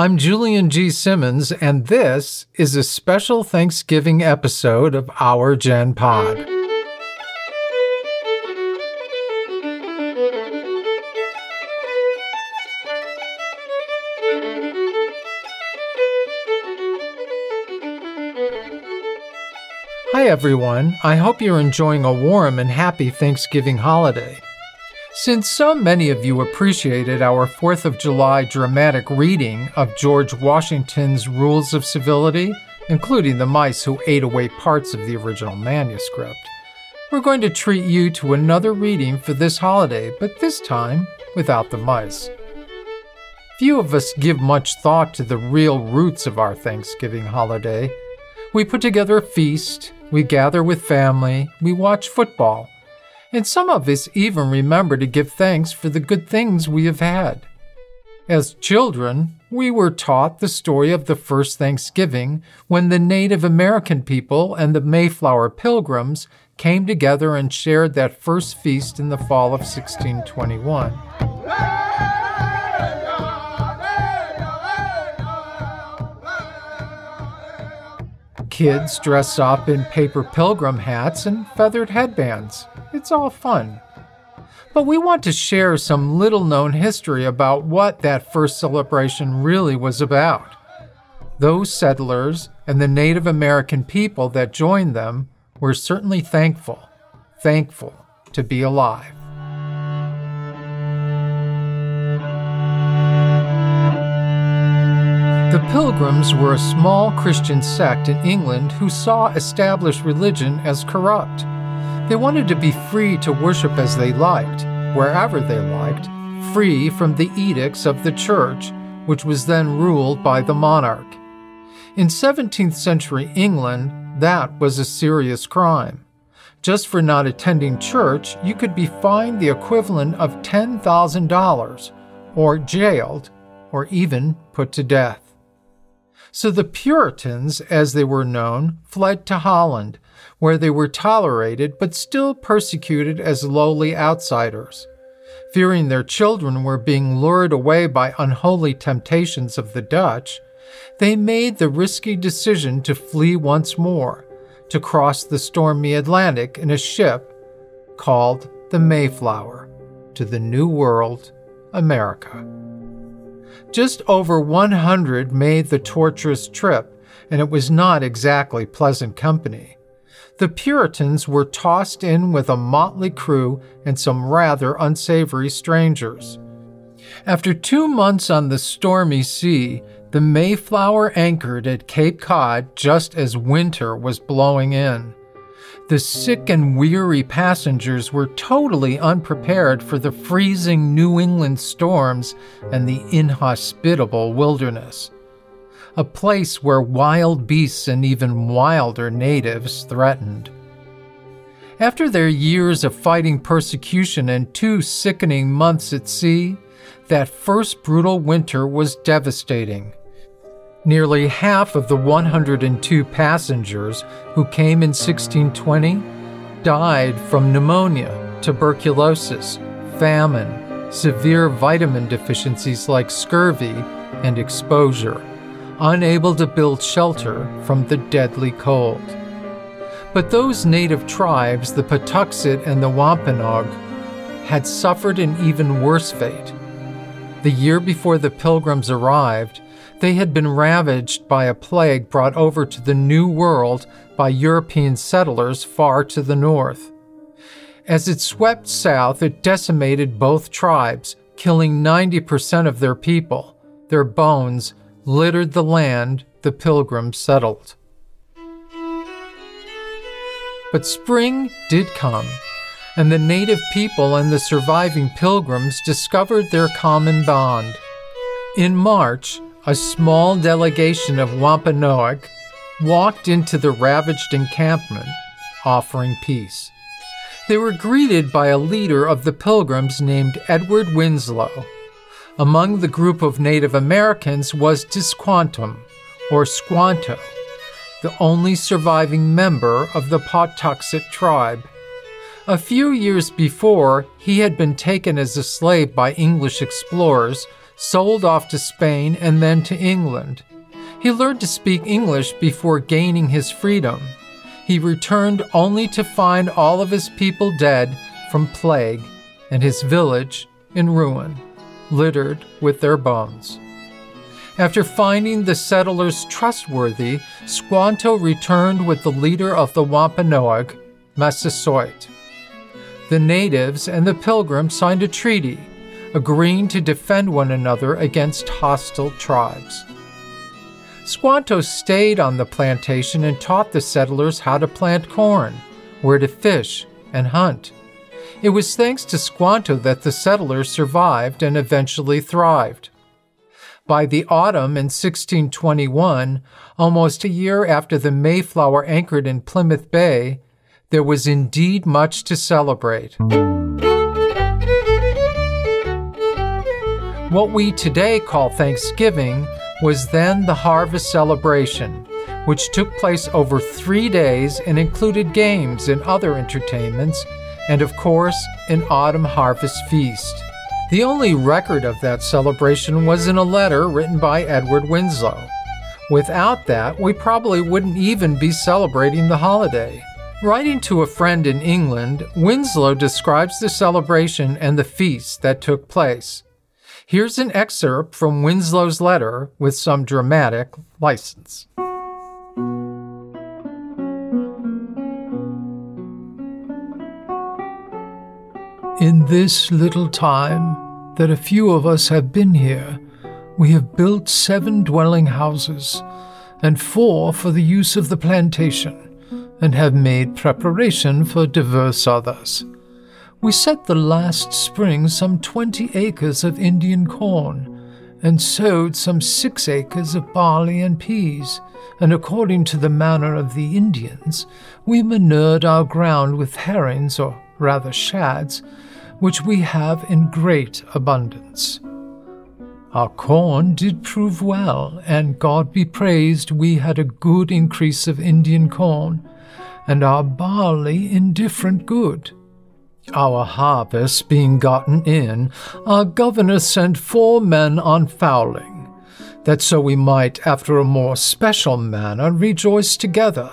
I'm Julian G. Simmons, and this is a special Thanksgiving episode of Our Gen Pod. Hi, everyone. I hope you're enjoying a warm and happy Thanksgiving holiday. Since so many of you appreciated our 4th of July dramatic reading of George Washington's Rules of Civility, including the mice who ate away parts of the original manuscript, we're going to treat you to another reading for this holiday, but this time without the mice. Few of us give much thought to the real roots of our Thanksgiving holiday. We put together a feast, we gather with family, we watch football and some of us even remember to give thanks for the good things we have had. As children, we were taught the story of the first Thanksgiving when the Native American people and the Mayflower Pilgrims came together and shared that first feast in the fall of 1621. Kids dress up in paper pilgrim hats and feathered headbands. It's all fun. But we want to share some little known history about what that first celebration really was about. Those settlers and the Native American people that joined them were certainly thankful, thankful to be alive. The Pilgrims were a small Christian sect in England who saw established religion as corrupt. They wanted to be free to worship as they liked, wherever they liked, free from the edicts of the church, which was then ruled by the monarch. In 17th century England, that was a serious crime. Just for not attending church, you could be fined the equivalent of $10,000, or jailed, or even put to death. So the Puritans, as they were known, fled to Holland, where they were tolerated but still persecuted as lowly outsiders. Fearing their children were being lured away by unholy temptations of the Dutch, they made the risky decision to flee once more, to cross the stormy Atlantic in a ship called the Mayflower to the New World, America. Just over 100 made the torturous trip, and it was not exactly pleasant company. The Puritans were tossed in with a motley crew and some rather unsavory strangers. After two months on the stormy sea, the Mayflower anchored at Cape Cod just as winter was blowing in. The sick and weary passengers were totally unprepared for the freezing New England storms and the inhospitable wilderness. A place where wild beasts and even wilder natives threatened. After their years of fighting persecution and two sickening months at sea, that first brutal winter was devastating. Nearly half of the 102 passengers who came in 1620 died from pneumonia, tuberculosis, famine, severe vitamin deficiencies like scurvy, and exposure, unable to build shelter from the deadly cold. But those native tribes, the Patuxet and the Wampanoag, had suffered an even worse fate. The year before the Pilgrims arrived, they had been ravaged by a plague brought over to the New World by European settlers far to the north. As it swept south, it decimated both tribes, killing 90% of their people. Their bones littered the land the pilgrims settled. But spring did come, and the native people and the surviving pilgrims discovered their common bond. In March, a small delegation of Wampanoag walked into the ravaged encampment, offering peace. They were greeted by a leader of the pilgrims named Edward Winslow. Among the group of Native Americans was Tisquantum, or Squanto, the only surviving member of the Patuxet tribe. A few years before, he had been taken as a slave by English explorers sold off to Spain and then to England. He learned to speak English before gaining his freedom. He returned only to find all of his people dead from plague and his village in ruin, littered with their bones. After finding the settlers trustworthy, Squanto returned with the leader of the Wampanoag, Massasoit. The natives and the pilgrims signed a treaty, agreeing to defend one another against hostile tribes. Squanto stayed on the plantation and taught the settlers how to plant corn, where to fish, and hunt. It was thanks to Squanto that the settlers survived and eventually thrived. By the autumn in 1621, almost a year after the Mayflower anchored in Plymouth Bay, there was indeed much to celebrate. What we today call Thanksgiving was then the harvest celebration, which took place over three days and included games and other entertainments, and of course, an autumn harvest feast. The only record of that celebration was in a letter written by Edward Winslow. Without that, we probably wouldn't even be celebrating the holiday. Writing to a friend in England, Winslow describes the celebration and the feast that took place. Here's an excerpt from Winslow's letter with some dramatic license. In this little time that a few of us have been here, we have built seven dwelling houses, and four for the use of the plantation, and have made preparation for divers others. We set the last spring some twenty acres of Indian corn, and sowed some six acres of barley and peas, and according to the manner of the Indians, we manured our ground with herrings, or rather shads, which we have in great abundance. Our corn did prove well, and God be praised, we had a good increase of Indian corn, and our barley indifferent good. Our harvest being gotten in, our governor sent four men on fowling, that so we might, after a more special manner, rejoice together,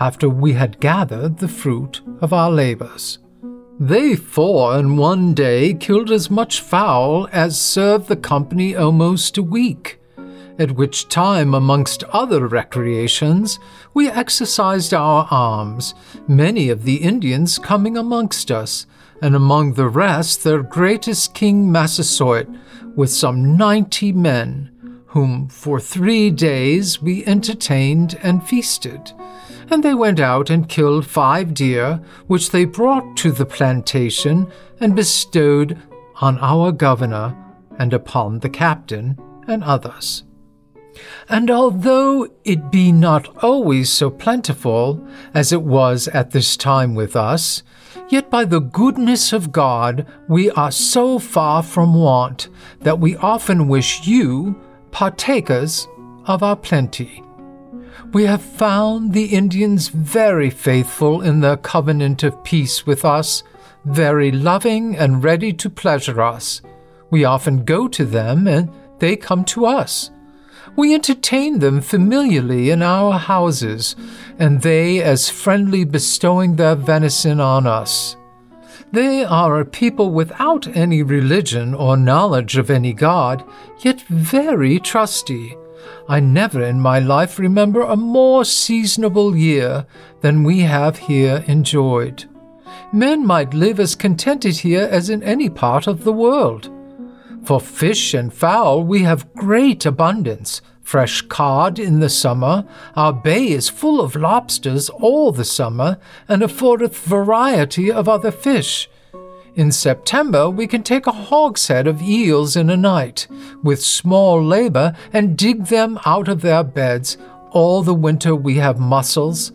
after we had gathered the fruit of our labors. They four in one day killed as much fowl as served the company almost a week, at which time, amongst other recreations, we exercised our arms, many of the Indians coming amongst us, and among the rest their greatest King Massasoit, with some ninety men, whom for three days we entertained and feasted and they went out and killed five deer, which they brought to the plantation and bestowed on our governor and upon the captain and others. And although it be not always so plentiful as it was at this time with us, yet by the goodness of God we are so far from want that we often wish you partakers of our plenty. We have found the Indians very faithful in their covenant of peace with us, very loving and ready to pleasure us. We often go to them and they come to us. We entertain them familiarly in our houses, and they as friendly bestowing their venison on us. They are a people without any religion or knowledge of any God, yet very trusty I never in my life remember a more seasonable year than we have here enjoyed. Men might live as contented here as in any part of the world. For fish and fowl we have great abundance, fresh cod in the summer, our bay is full of lobsters all the summer, and affordeth variety of other fish. In September, we can take a hogshead of eels in a night, with small labor, and dig them out of their beds. All the winter, we have mussels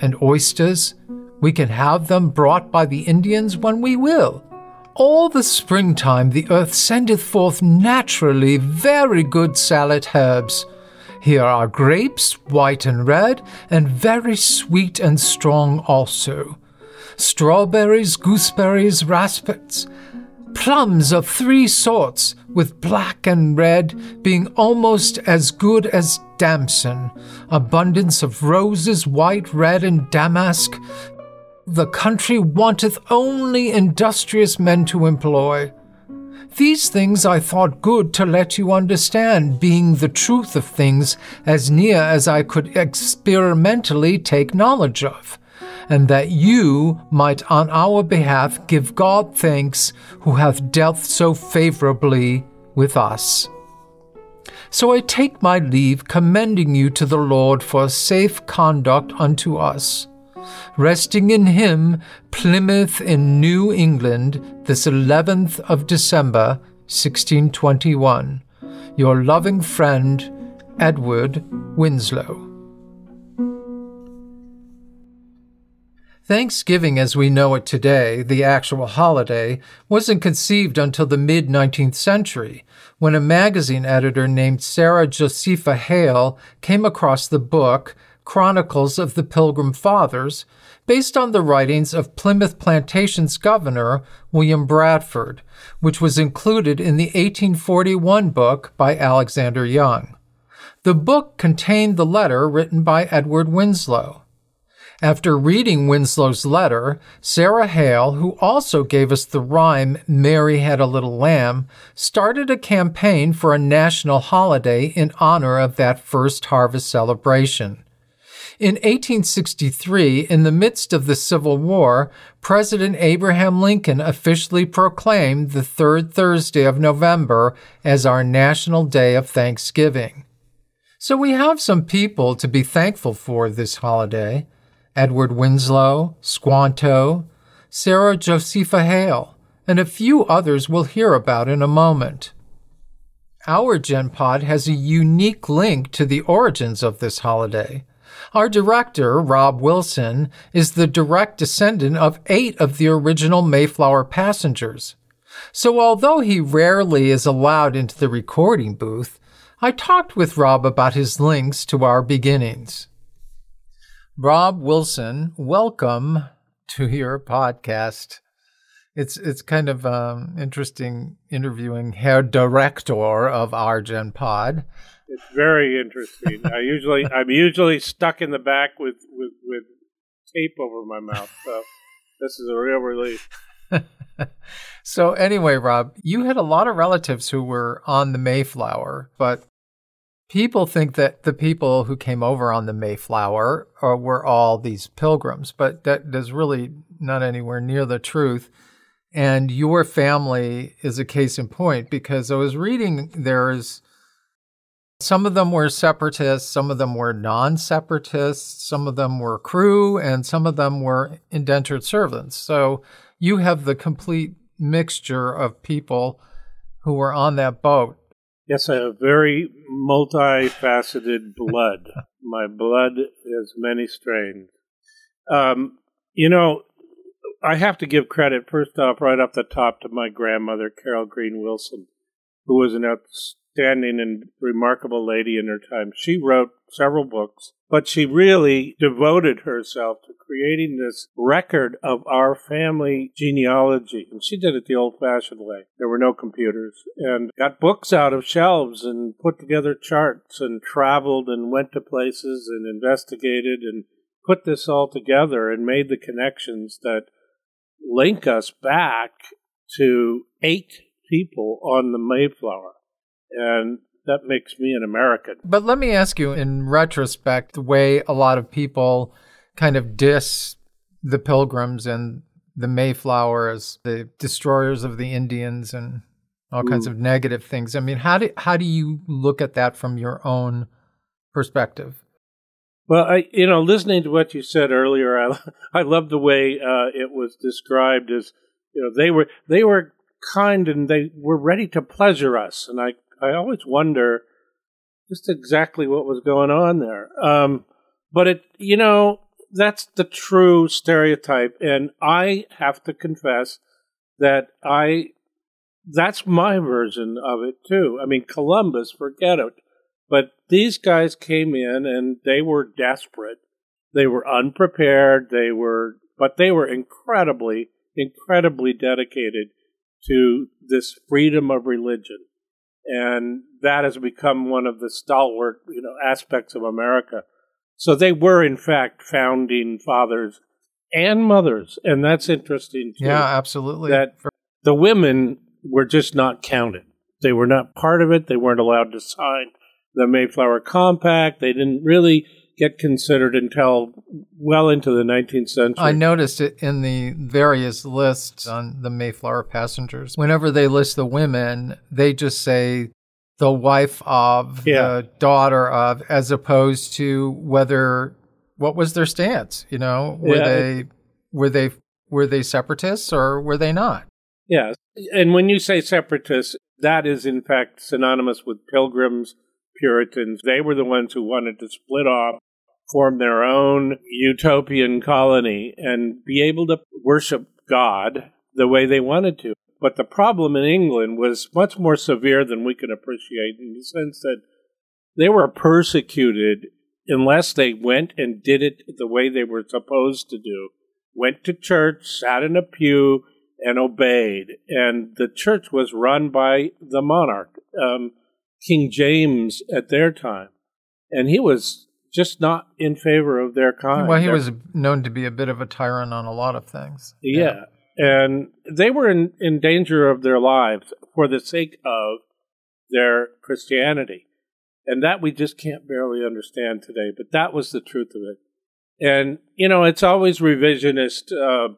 and oysters. We can have them brought by the Indians when we will. All the springtime, the earth sendeth forth naturally very good salad herbs. Here are grapes, white and red, and very sweet and strong also strawberries, gooseberries, raspets, plums of three sorts, with black and red being almost as good as damson, abundance of roses, white, red, and damask. The country wanteth only industrious men to employ. These things I thought good to let you understand, being the truth of things as near as I could experimentally take knowledge of and that you might on our behalf give God thanks who hath dealt so favorably with us. So I take my leave, commending you to the Lord for safe conduct unto us. Resting in him, Plymouth in New England, this 11th of December, 1621. Your loving friend, Edward Winslow. Thanksgiving as we know it today, the actual holiday, wasn't conceived until the mid 19th century, when a magazine editor named Sarah Josepha Hale came across the book Chronicles of the Pilgrim Fathers, based on the writings of Plymouth Plantation's governor, William Bradford, which was included in the 1841 book by Alexander Young. The book contained the letter written by Edward Winslow. After reading Winslow's letter, Sarah Hale, who also gave us the rhyme Mary Had a Little Lamb, started a campaign for a national holiday in honor of that first harvest celebration. In 1863, in the midst of the Civil War, President Abraham Lincoln officially proclaimed the third Thursday of November as our National Day of Thanksgiving. So we have some people to be thankful for this holiday. Edward Winslow, Squanto, Sarah Josepha Hale, and a few others we'll hear about in a moment. Our GenPod has a unique link to the origins of this holiday. Our director, Rob Wilson, is the direct descendant of eight of the original Mayflower passengers. So, although he rarely is allowed into the recording booth, I talked with Rob about his links to our beginnings. Rob Wilson, welcome to your podcast. It's it's kind of um, interesting interviewing Herr Director of Our Gen Pod. It's very interesting. I usually I'm usually stuck in the back with, with, with tape over my mouth, so this is a real relief. so anyway, Rob, you had a lot of relatives who were on the Mayflower, but people think that the people who came over on the Mayflower are, were all these pilgrims, but that is really not anywhere near the truth. And your family is a case in point because I was reading there's some of them were separatists, some of them were non separatists, some of them were crew, and some of them were indentured servants. So you have the complete mixture of people who were on that boat. Yes, I have very multifaceted blood. My blood has many strains. Um, you know, I have to give credit first off, right off the top, to my grandmother, Carol Green Wilson, who was an outstanding and remarkable lady in her time. She wrote several books, but she really devoted herself to creating this record of our family genealogy. And she did it the old fashioned way. There were no computers and got books out of shelves and put together charts and traveled and went to places and investigated and put this all together and made the connections that link us back to eight people on the Mayflower. And that makes me an American. But let me ask you, in retrospect, the way a lot of people kind of diss the Pilgrims and the Mayflower as the destroyers of the Indians and all kinds mm. of negative things. I mean, how do how do you look at that from your own perspective? Well, I you know, listening to what you said earlier, I I love the way uh, it was described as you know they were they were kind and they were ready to pleasure us, and I I always wonder just exactly what was going on there. Um, but it, you know, that's the true stereotype, and I have to confess that I that's my version of it too. I mean, Columbus, forget it. But these guys came in and they were desperate. They were unprepared. They were, but they were incredibly, incredibly dedicated to this freedom of religion and that has become one of the stalwart, you know, aspects of America. So they were, in fact, founding fathers and mothers, and that's interesting too. Yeah, absolutely. That the women were just not counted. They were not part of it. They weren't allowed to sign the Mayflower Compact. They didn't really get considered until well into the 19th century. I noticed it in the various lists on the Mayflower passengers. Whenever they list the women, they just say the wife of, Yeah. the daughter of, as opposed to whether what was their stance. You know, were Yeah. they were they were they separatists or were they not? Yes. And when you say separatists, that is in fact synonymous with pilgrims, Puritans. They were the ones who wanted to split off, form their own utopian colony, and be able to worship God the way they wanted to. But the problem in England was much more severe than we can appreciate in the sense that they were persecuted unless they went and did it the way they were supposed to do. Went to church, sat in a pew, and obeyed. And the church was run by the monarch, um, King James at their time. And he was just not in favor of their kind. well, he was known to be a bit of a tyrant on a lot of things. yeah. And they were in, in danger of their lives for the sake of their Christianity. And that we just can't barely understand today. But that was the truth of it. And, you know, it's always revisionist uh,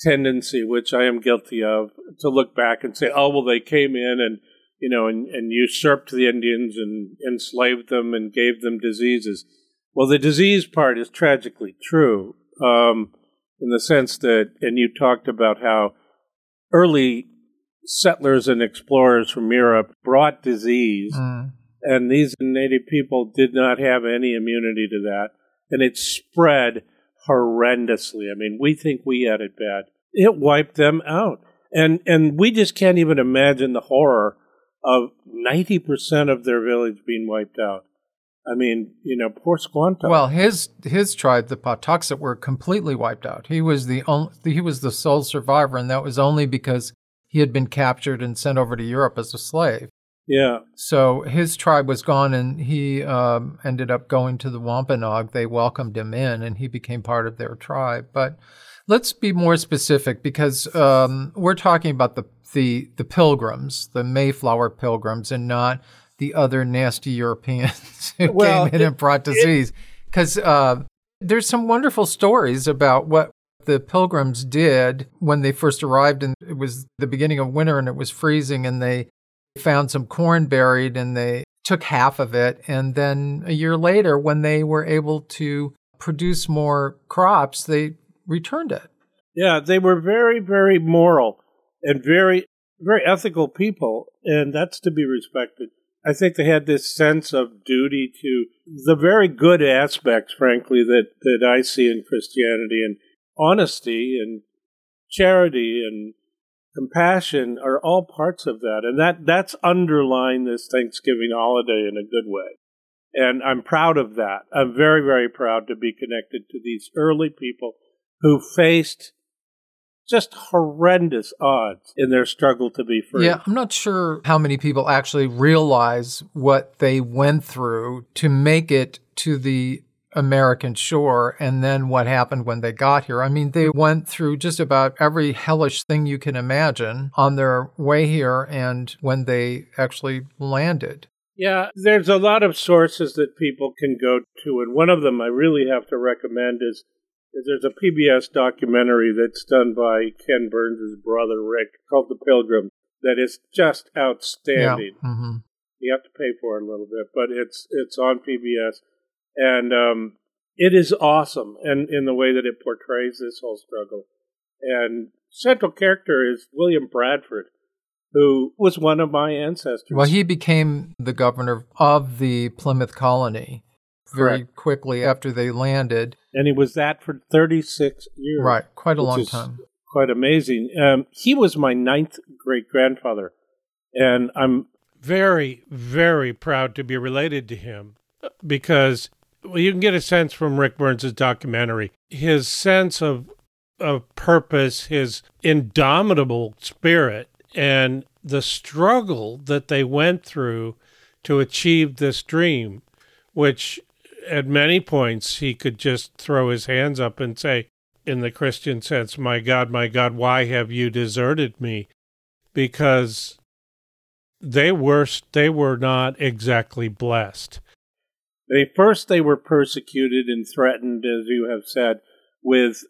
tendency, which I am guilty of, to look back and say, oh, well, they came in and, you know, and, and usurped the Indians and enslaved them and gave them diseases. Well, the disease part is tragically true um, in the sense that, and you talked about how early settlers and explorers from Europe brought disease, Mm. and these native people did not have any immunity to that, and it spread horrendously. I mean, we think we had it bad. It wiped them out, and and we just can't even imagine the horror of ninety percent of their village being wiped out. I mean, you know, poor Squanto. Well, his his tribe, the Patuxet, were completely wiped out. He was the only, he was the sole survivor, and that was only because he had been captured and sent over to Europe as a slave. yeah, So his tribe was gone, and he um, ended up going to the Wampanoag. They welcomed him in, and he became part of their tribe. But let's be more specific because um, we're talking about the, the the pilgrims, the Mayflower pilgrims, and not the other nasty Europeans who Well, came in and brought disease. Because uh, there's some wonderful stories about what the pilgrims did when they first arrived, and it was the beginning of winter, and it was freezing, and they found some corn buried and they took half of it. And then a year later, when they were able to produce more crops, they returned it. yeah, they were very, very moral and very, very ethical people, and that's to be respected. I think they had this sense of duty to the very good aspects, frankly, that, that I see in Christianity and honesty and charity and compassion are all parts of that. And that, that's underlying this Thanksgiving holiday in a good way. And I'm proud of that. I'm very, very proud to be connected to these early people who faced just horrendous odds in their struggle to be free. Yeah, I'm not sure how many people actually realize what they went through to make it to the American shore and then what happened when they got here. I mean, they went through just about every hellish thing you can imagine on their way here and when they actually landed. Yeah, there's a lot of sources that people can go to, and one of them I really have to recommend is, there's a PBS documentary that's done by Ken Burns' brother Rick called The Pilgrim that is just outstanding. Yeah. hmm You have to pay for it a little bit, but it's it's on PBS, and um, it is awesome, and in the way that it portrays this whole struggle. And central character is William Bradford, who was one of my ancestors. Well, he became the governor of the Plymouth colony very Correct. quickly after they landed. and he was that for 36 years. Right, quite a long time. Quite amazing. Um, he was my ninth great grandfather, and I'm very, very proud to be related to him because well, you can get a sense from Rick Burns' documentary his sense of of purpose, his indomitable spirit, and the struggle that they went through to achieve this dream, which at many points he could just throw his hands up and say, in the Christian sense, My God, my God, why have you deserted me? Because they were they were not exactly blessed. They first they were persecuted and threatened, as you have said, with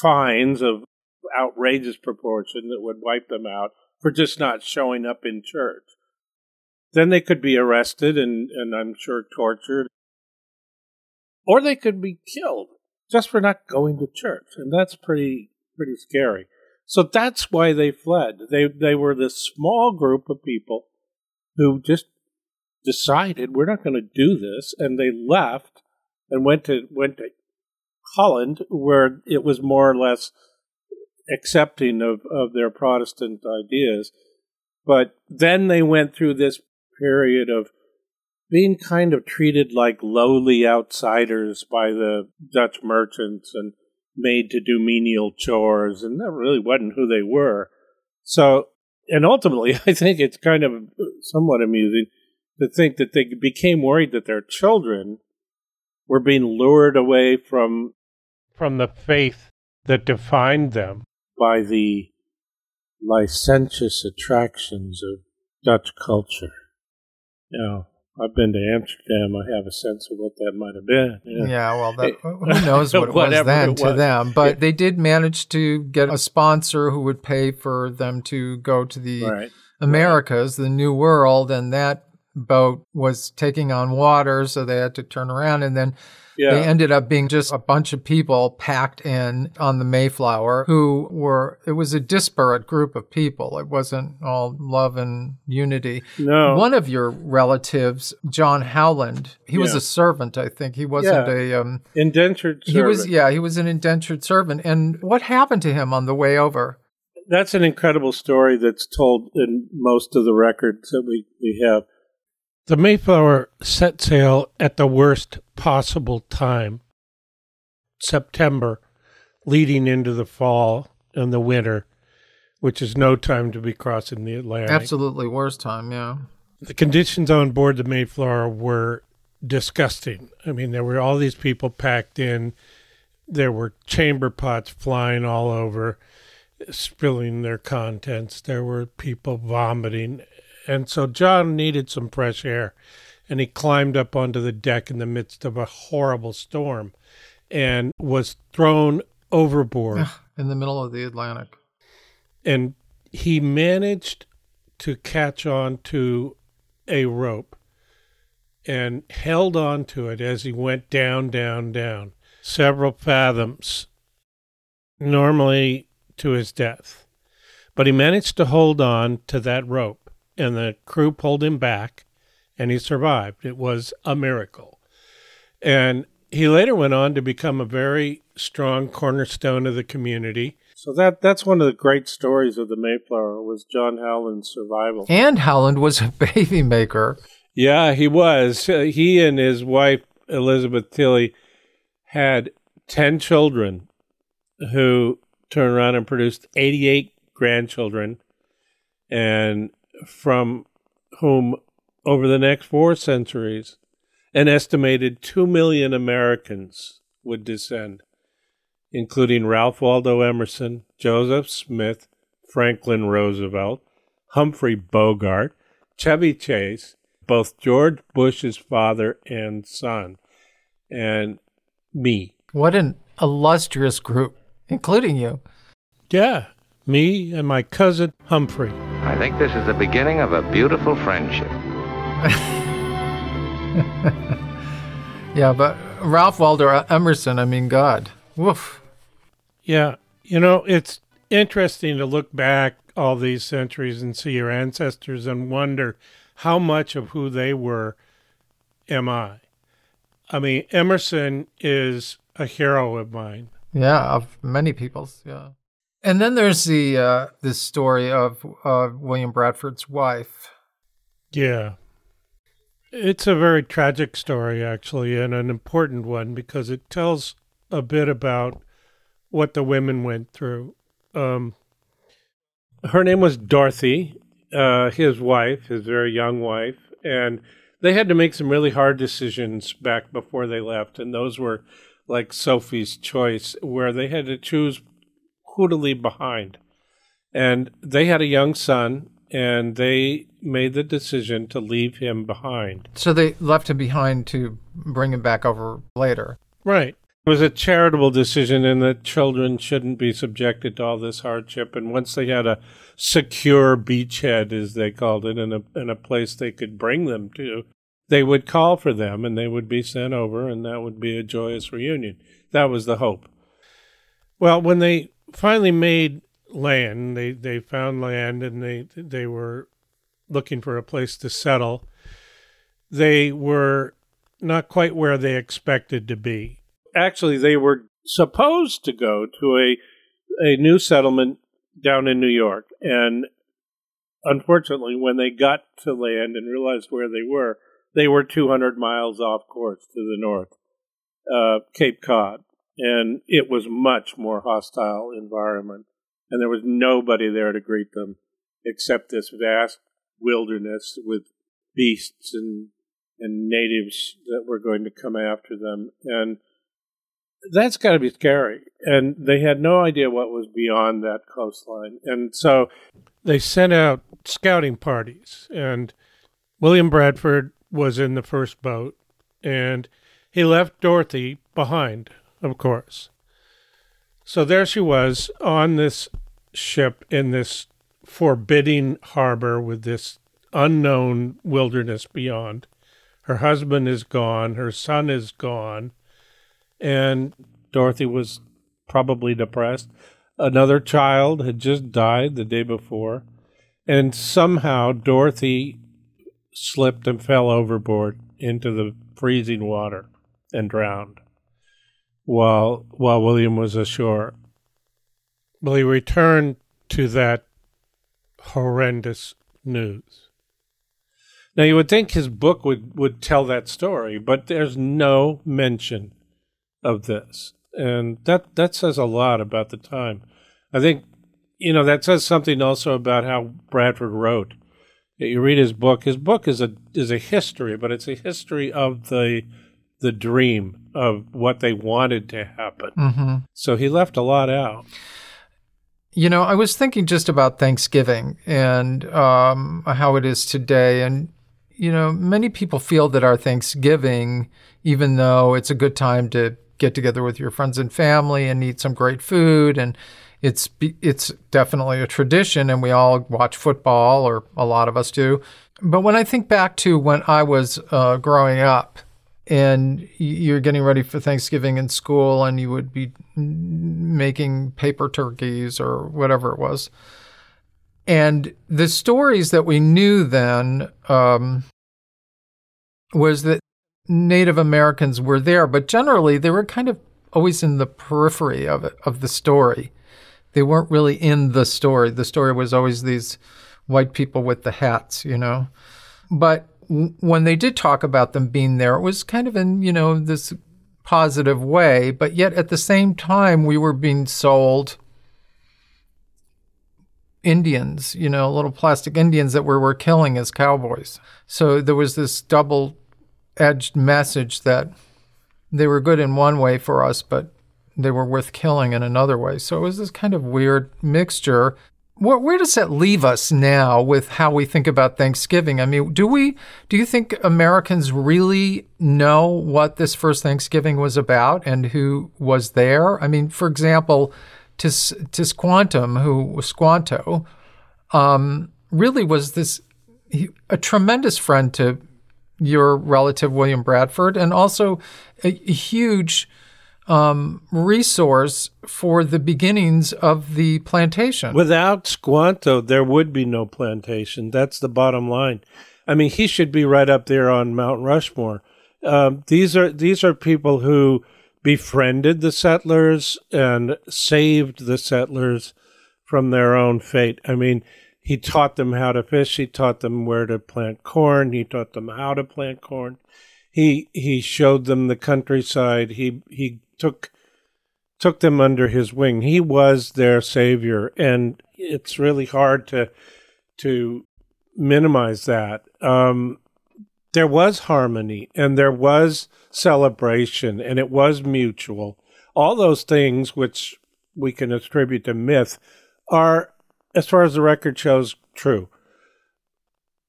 fines of outrageous proportion that would wipe them out for just not showing up in church. Then they could be arrested and, and I'm sure tortured. Or they could be killed just for not going to church. And that's pretty pretty scary. So that's why they fled. They they were this small group of people who just decided we're not going to do this and they left and went to went to Holland where it was more or less accepting of, of their Protestant ideas. But then they went through this period of being kind of treated like lowly outsiders by the Dutch merchants and made to do menial chores, and that really wasn't who they were. So, and ultimately, I think it's kind of somewhat amusing to think that they became worried that their children were being lured away from from the faith that defined them by the licentious attractions of Dutch culture. Now, I've been to Amsterdam. I have a sense of what that might have been. Yeah, yeah well, that, who knows what it was then it to them? But they did manage to get a sponsor who would pay for them to go to the right. Americas, the New World, and that boat was taking on water, so they had to turn around. And then yeah. they ended up being just a bunch of people packed in on the Mayflower who were, it was a disparate group of people. It wasn't all love and unity. No. One of your relatives, John Howland, he yeah. was a servant, I think. He wasn't yeah. a um, indentured servant. He was, yeah, he was an indentured servant. And what happened to him on the way over? That's an incredible story that's told in most of the records that we, we have. The Mayflower set sail at the worst possible time, September, leading into the fall and the winter, which is no time to be crossing the Atlantic. Absolutely worst time, yeah. The conditions on board the Mayflower were disgusting. I mean, there were all these people packed in. There were chamber pots flying all over, spilling their contents. There were people vomiting and so John needed some fresh air, and he climbed up onto the deck in the midst of a horrible storm and was thrown overboard ah, in the middle of the Atlantic. And he managed to catch on to a rope and held on to it as he went down, down, down, several fathoms, normally to his death. But he managed to hold on to that rope and the crew pulled him back and he survived. It was a miracle. And he later went on to become a very strong cornerstone of the community. So that that's one of the great stories of the Mayflower was John Howland's survival. And Howland was a baby maker. Yeah, he was. Uh, he and his wife Elizabeth Tilley had 10 children who turned around and produced 88 grandchildren and from whom, over the next four centuries, an estimated 2 million Americans would descend, including Ralph Waldo Emerson, Joseph Smith, Franklin Roosevelt, Humphrey Bogart, Chevy Chase, both George Bush's father and son, and me. What an illustrious group, including you. Yeah, me and my cousin Humphrey. I think this is the beginning of a beautiful friendship. yeah, but Ralph Waldo Emerson, I mean, God. Woof. Yeah, you know, it's interesting to look back all these centuries and see your ancestors and wonder how much of who they were am I. I mean, Emerson is a hero of mine. Yeah, of many people's. Yeah. And then there's the uh, this story of uh, William Bradford's wife. Yeah, it's a very tragic story, actually, and an important one because it tells a bit about what the women went through. Um, her name was Dorothy, uh, his wife, his very young wife, and they had to make some really hard decisions back before they left, and those were like Sophie's Choice, where they had to choose who to leave behind. And they had a young son, and they made the decision to leave him behind. So they left him behind to bring him back over later. Right. It was a charitable decision, and the children shouldn't be subjected to all this hardship. And once they had a secure beachhead, as they called it, and a, and a place they could bring them to, they would call for them and they would be sent over, and that would be a joyous reunion. That was the hope. Well, when they finally made land, they, they found land and they, they were looking for a place to settle. They were not quite where they expected to be. Actually, they were supposed to go to a a new settlement down in New York, and unfortunately, when they got to land and realized where they were, they were 200 miles off course to the north, uh, Cape Cod, and it was much more hostile environment, and there was nobody there to greet them except this vast wilderness with beasts and and natives that were going to come after them, and that's got to be scary. And they had no idea what was beyond that coastline, and so they sent out scouting parties, and William Bradford was in the first boat, and he left Dorothy behind, of course. So there she was on this ship in this forbidding harbor with this unknown wilderness beyond. Her husband is gone, her son is gone, and Dorothy was probably depressed. Another child had just died the day before, and somehow Dorothy slipped and fell overboard into the freezing water and drowned while while William was ashore. Well, he returned to that horrendous news. Now you would think his book would, would tell that story, but there's no mention of this. And that that says a lot about the time. I think you know that says something also about how Bradford wrote you read his book. His book is a is a history, but it's a history of the the dream of what they wanted to happen. Mm-hmm. So he left a lot out. You know, I was thinking just about Thanksgiving and um, how it is today, and you know, many people feel that our Thanksgiving, even though it's a good time to get together with your friends and family and eat some great food and it's it's definitely a tradition, and we all watch football, or a lot of us do. But when I think back to when I was uh, growing up, and you're getting ready for Thanksgiving in school, and you would be making paper turkeys or whatever it was, and the stories that we knew then um, was that Native Americans were there, but generally they were kind of always in the periphery of it, of the story they weren't really in the story. The story was always these white people with the hats, you know. But when they did talk about them being there, it was kind of in, you know, this positive way, but yet at the same time we were being sold Indians, you know, little plastic Indians that we were killing as cowboys. So there was this double edged message that they were good in one way for us, but they were worth killing in another way. So it was this kind of weird mixture. Where, where, does that leave us now with how we think about Thanksgiving? I mean, do we do you think Americans really know what this first Thanksgiving was about and who was there? I mean, for example, Tis, Tisquantum, who was Squanto, um, really was this a tremendous friend to your relative William Bradford, and also a, a huge um, resource for the beginnings of the plantation. Without Squanto, there would be no plantation. That's the bottom line. I mean, he should be right up there on Mount Rushmore. Um, these are these are people who befriended the settlers and saved the settlers from their own fate. I mean, he taught them how to fish. He taught them where to plant corn. He taught them how to plant corn. He he showed them the countryside. He he took took them under his wing. He was their savior, and it's really hard to to minimize that. Um, there was harmony, and there was celebration, and it was mutual. All those things, which we can attribute to myth, are, as far as the record shows, true.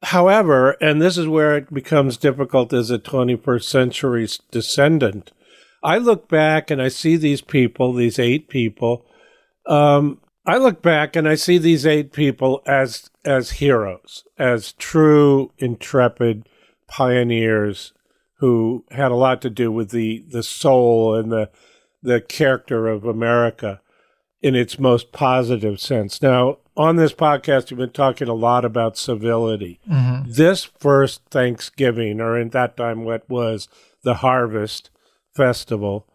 However, and this is where it becomes difficult as a 21st century descendant, I look back and I see these people, these eight people. Um, I look back and I see these eight people as as heroes, as true intrepid pioneers who had a lot to do with the the soul and the the character of America in its most positive sense. Now, on this podcast, we've been talking a lot about civility. Mm-hmm. This first Thanksgiving, or in that time, what was the harvest, festival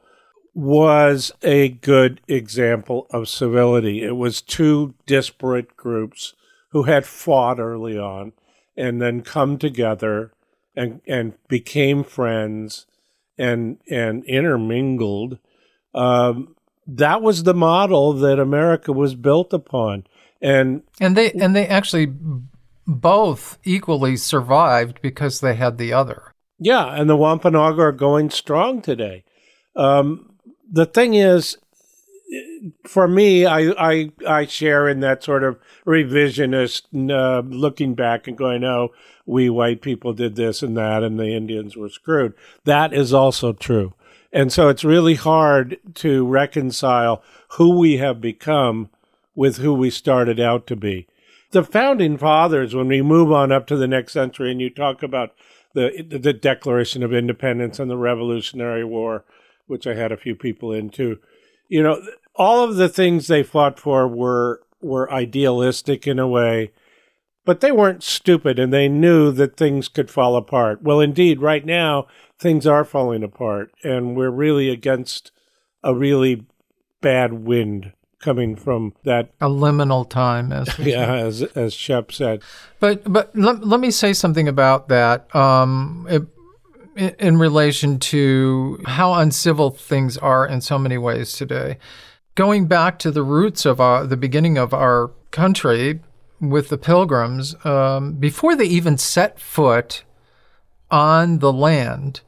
was a good example of civility. It was two disparate groups who had fought early on and then come together and and became friends and and intermingled. Um, that was the model that America was built upon, and and they and they actually both equally survived because they had the other. Yeah, and the Wampanoag are going strong today. Um, the thing is, for me, I, I I share in that sort of revisionist uh, looking back and going, "Oh, we white people did this and that, and the Indians were screwed." That is also true, and so it's really hard to reconcile who we have become with who we started out to be. The founding fathers, when we move on up to the next century, and you talk about the the Declaration of Independence and the Revolutionary War, which I had a few people into. You know, all of the things they fought for were were idealistic in a way, but they weren't stupid and they knew that things could fall apart. Well, indeed, right now things are falling apart, and we're really against a really bad wind coming from that a liminal time as yeah as as shep said. But but let, let me say something about that um it, in, in relation to how uncivil things are in so many ways today. Going back to the roots of our the beginning of our country with the pilgrims um, before they even set foot on the land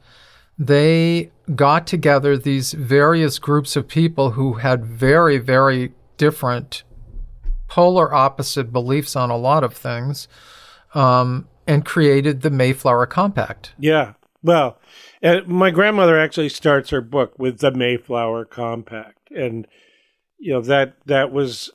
they got together these various groups of people who had very, very different polar opposite beliefs on a lot of things um, and created the Mayflower Compact. Yeah. Well, uh, my grandmother actually starts her book with the Mayflower Compact. And, you know, that, that was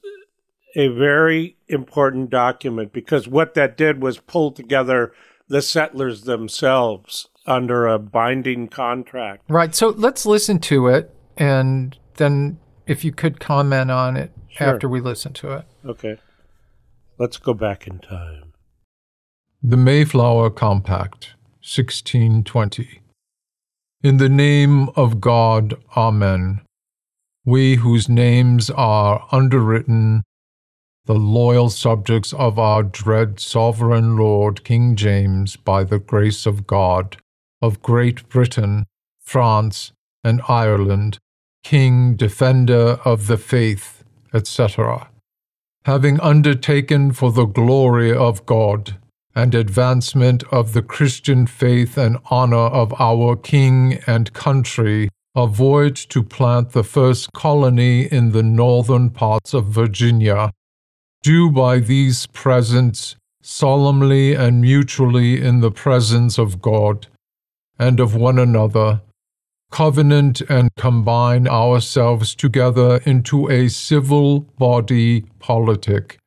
a very important document because what that did was pull together the settlers themselves under a binding contract. Right. So let's listen to it, and then if you could comment on it sure. after we listen to it. Okay. Let's go back in time. The Mayflower Compact, 1620. In the name of God, Amen. We whose names are underwritten, the loyal subjects of our dread sovereign Lord King James, by the grace of God, of Great Britain, France, and Ireland, King, Defender of the Faith, etc., having undertaken for the glory of God and advancement of the Christian faith and honor of our King and country, a voyage to plant the first colony in the northern parts of Virginia, do by these presents solemnly and mutually in the presence of God and of one another, covenant and combine ourselves together into a civil body politic,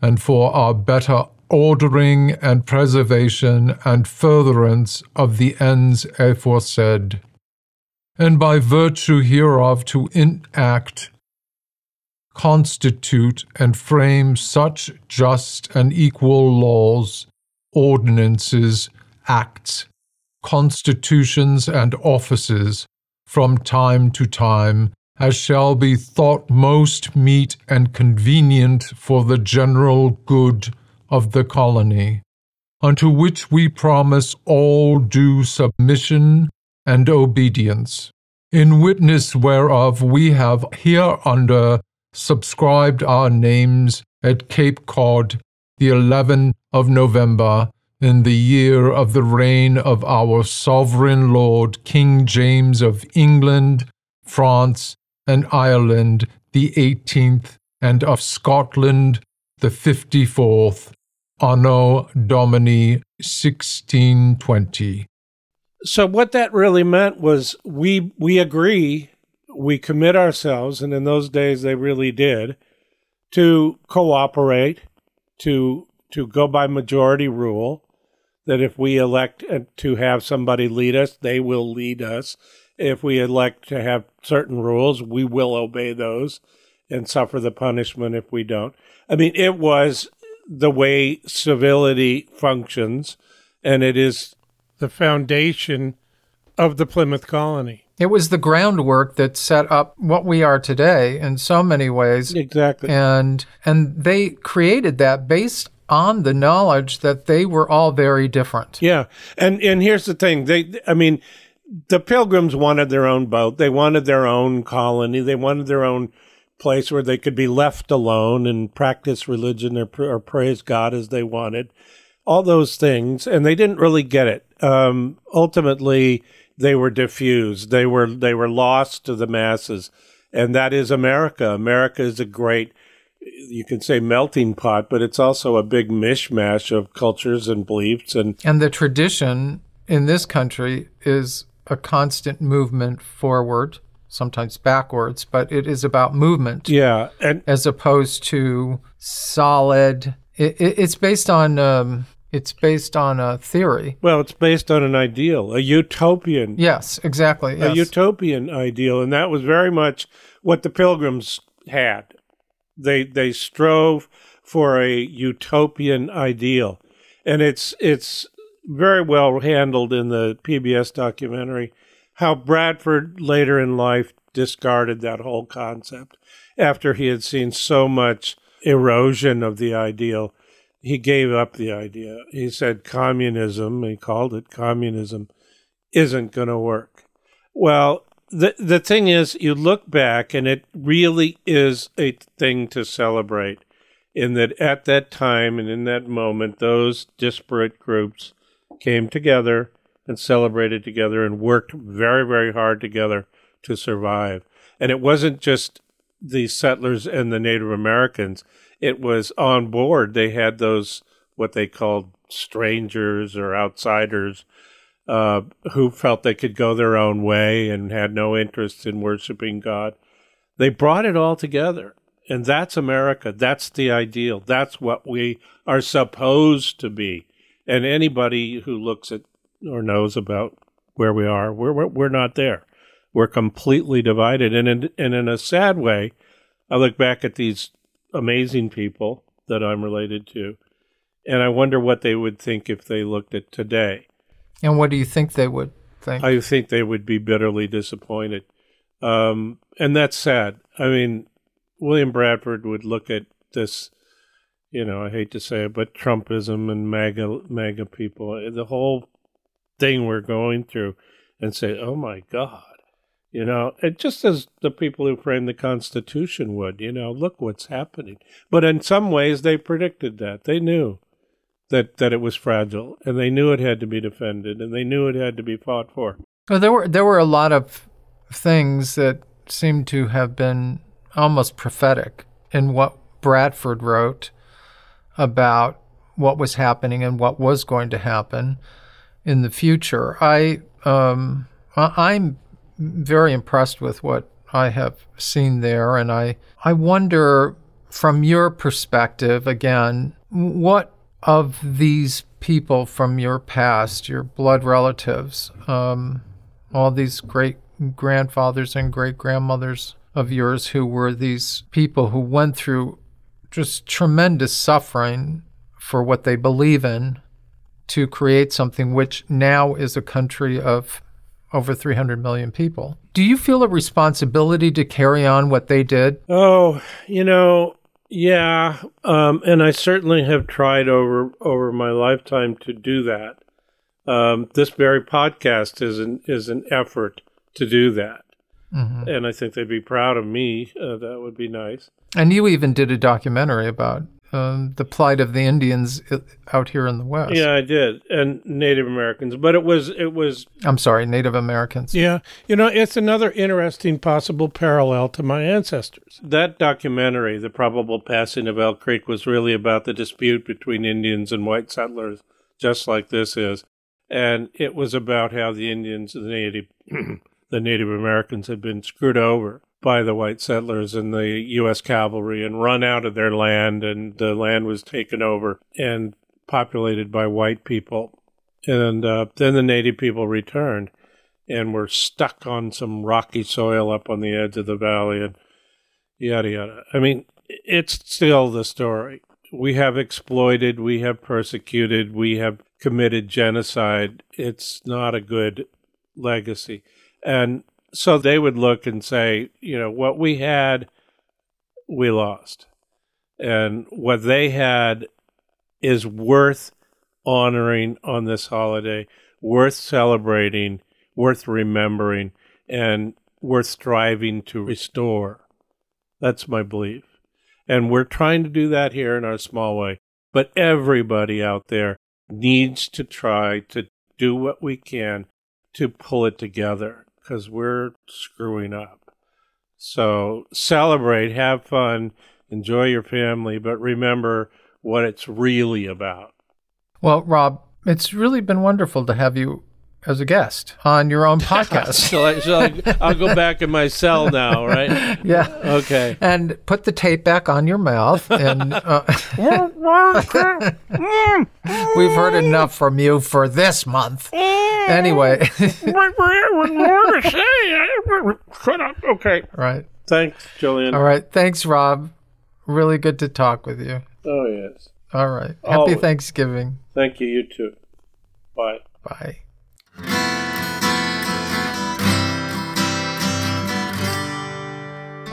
and for our better ordering and preservation and furtherance of the ends aforesaid, and by virtue hereof to enact, constitute, and frame such just and equal laws, ordinances, acts, constitutions, and offices from time to time, as shall be thought most meet and convenient for the general good of the colony, unto which we promise all due submission and obedience. in witness whereof we have hereunder subscribed our names at Cape Cod, the 11th of November, in the year of the reign of our sovereign Lord King James of England, France, and Ireland, the 18th, and of Scotland, the 54th, Anno Domini 1620. So what that really meant was we we agree, we commit ourselves, and in those days they really did, to cooperate, to to go by majority rule, that if we elect uh, to have somebody lead us, they will lead us. If we elect to have certain rules, we will obey those and suffer the punishment if we don't. I mean, it was the way civility functions, and it is the foundation of the Plymouth colony. It was the groundwork that set up what we are today in so many ways. Exactly. And and they created that based on the knowledge that they were all very different. Yeah. And and here's the thing. They I mean, the pilgrims wanted their own boat. They wanted their own colony. They wanted their own place where they could be left alone and practice religion or, or praise God as they wanted all those things, and they didn't really get it. Um, ultimately, they were diffused. They were they were lost to the masses, and that is America. America is a great, you can say melting pot, but it's also a big mishmash of cultures and beliefs and and the tradition in this country is a constant movement forward sometimes backwards, but it is about movement. Yeah, and as opposed to solid. It, it, it's based on um, it's based on a theory. Well, it's based on an ideal, a utopian. Yes, exactly. Yes. A utopian ideal, and that was very much what the Pilgrims had. They they strove for a utopian ideal, and it's it's very well handled in the PBS documentary how Bradford later in life discarded that whole concept after he had seen so much erosion of the ideal he gave up the idea. He said communism, he called it communism, isn't going to work. Well, the the thing is, you look back, and it really is a thing to celebrate. In that, at that time and in that moment, those disparate groups came together and celebrated together and worked very, very hard together to survive. And it wasn't just the settlers and the Native Americans it was on board. They had those what they called strangers or outsiders uh, who felt they could go their own way and had no interest in worshiping God. They brought it all together. And that's America. That's the ideal. That's what we are supposed to be. And anybody who looks at or knows about where we are, we're, we're, not there. We're completely divided. And in, and in a sad way, I look back at these amazing people that I'm related to. And I wonder what they would think if they looked at today. And what do you think they would think? I think they would be bitterly disappointed. Um, and that's sad. I mean, William Bradford would look at this, you know, I hate to say it, but Trumpism and MAGA, MAGA people, the whole thing we're going through, and say, oh my God, you know, it just as the people who framed the Constitution would, you know, look what's happening. But in some ways, they predicted that. They knew that, that it was fragile, and they knew it had to be defended, and they knew it had to be fought for. Well, there were there were a lot of things that seemed to have been almost prophetic in what Bradford wrote about what was happening and what was going to happen in the future. I um, I'm very impressed with what I have seen there, and I I wonder from your perspective again what of these people from your past, your blood relatives, um, all these great grandfathers and great grandmothers of yours who were these people who went through just tremendous suffering for what they believe in to create something which now is a country of over 300 million people. Do you feel a responsibility to carry on what they did? Oh, you know, yeah, um, and I certainly have tried over over my lifetime to do that. Um, this very podcast is an is an effort to do that. Mhm. and I think they'd be proud of me. Uh, that would be nice. And you even did a documentary about um, the plight of the Indians out here in the West. Yeah, I did, and Native Americans, but it was it was I'm sorry, Native Americans. Yeah, you know, it's another interesting possible parallel to my ancestors. That documentary, The Probable Passing of Elk Creek, was really about the dispute between Indians and white settlers, just like this is. And it was about how the Indians, the Native, the Native Americans had been screwed over by the white settlers and the U.S. cavalry and run out of their land, and the land was taken over and populated by white people. And uh, then the native people returned and were stuck on some rocky soil up on the edge of the valley and yada yada. I mean, it's still the story. We have exploited, we have persecuted, we have committed genocide. It's not a good legacy. And so they would look and say, you know, what we had, we lost. And what they had is worth honoring on this holiday, worth celebrating, worth remembering, and worth striving to restore. That's my belief. And we're trying to do that here in our small way. But everybody out there needs to try to do what we can to pull it together because we're screwing up. So celebrate, have fun, enjoy your family, but remember what it's really about. Well, Rob, it's really been wonderful to have you as a guest on your own podcast. Shall I, shall I, I'll go back in my cell now, right? yeah. Okay. And put the tape back on your mouth. And uh, we've heard enough from you for this month. Anyway, more to say. Shut up. Okay. right. Thanks, Julian. All right. Thanks, Rob. Really good to talk with you. Oh, yes. All right. Happy Always. Thanksgiving. Thank you. You too. Bye. Bye.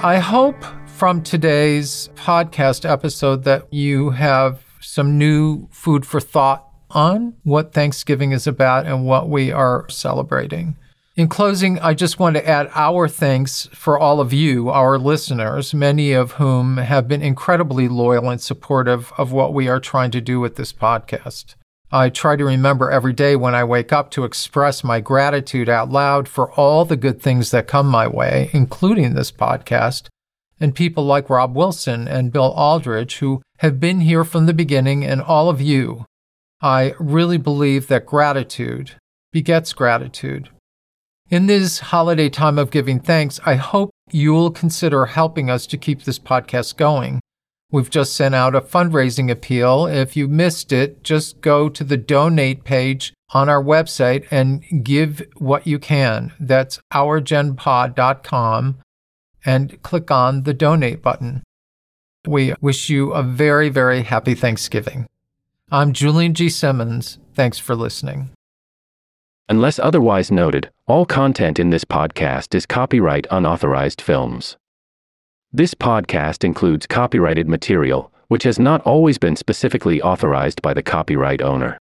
I hope from today's podcast episode that you have some new food for thought on what Thanksgiving is about and what we are celebrating. In closing, I just want to add our thanks for all of you, our listeners, many of whom have been incredibly loyal and supportive of what we are trying to do with this podcast. I try to remember every day when I wake up to express my gratitude out loud for all the good things that come my way, including this podcast, and people like Rob Wilson and Bill Aldridge who have been here from the beginning, and all of you. I really believe that gratitude begets gratitude. In this holiday time of giving thanks, I hope you'll consider helping us to keep this podcast going. We've just sent out a fundraising appeal. If you missed it, just go to the donate page on our website and give what you can. That's ourgenpod.com and click on the donate button. We wish you a very, very happy Thanksgiving. I'm Julian G. Simmons. Thanks for listening. Unless otherwise noted, all content in this podcast is copyright unauthorized films. This podcast includes copyrighted material, which has not always been specifically authorized by the copyright owner.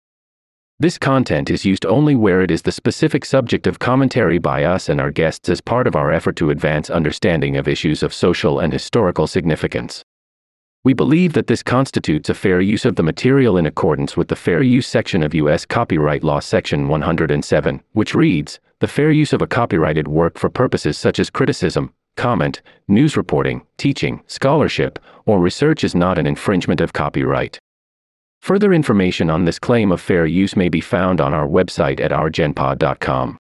This content is used only where it is the specific subject of commentary by us and our guests as part of our effort to advance understanding of issues of social and historical significance. We believe that this constitutes a fair use of the material in accordance with the Fair Use section of U.S. Copyright Law Section 107, which reads The fair use of a copyrighted work for purposes such as criticism, comment, news reporting, teaching, scholarship, or research is not an infringement of copyright. Further information on this claim of fair use may be found on our website at ourgenpod.com.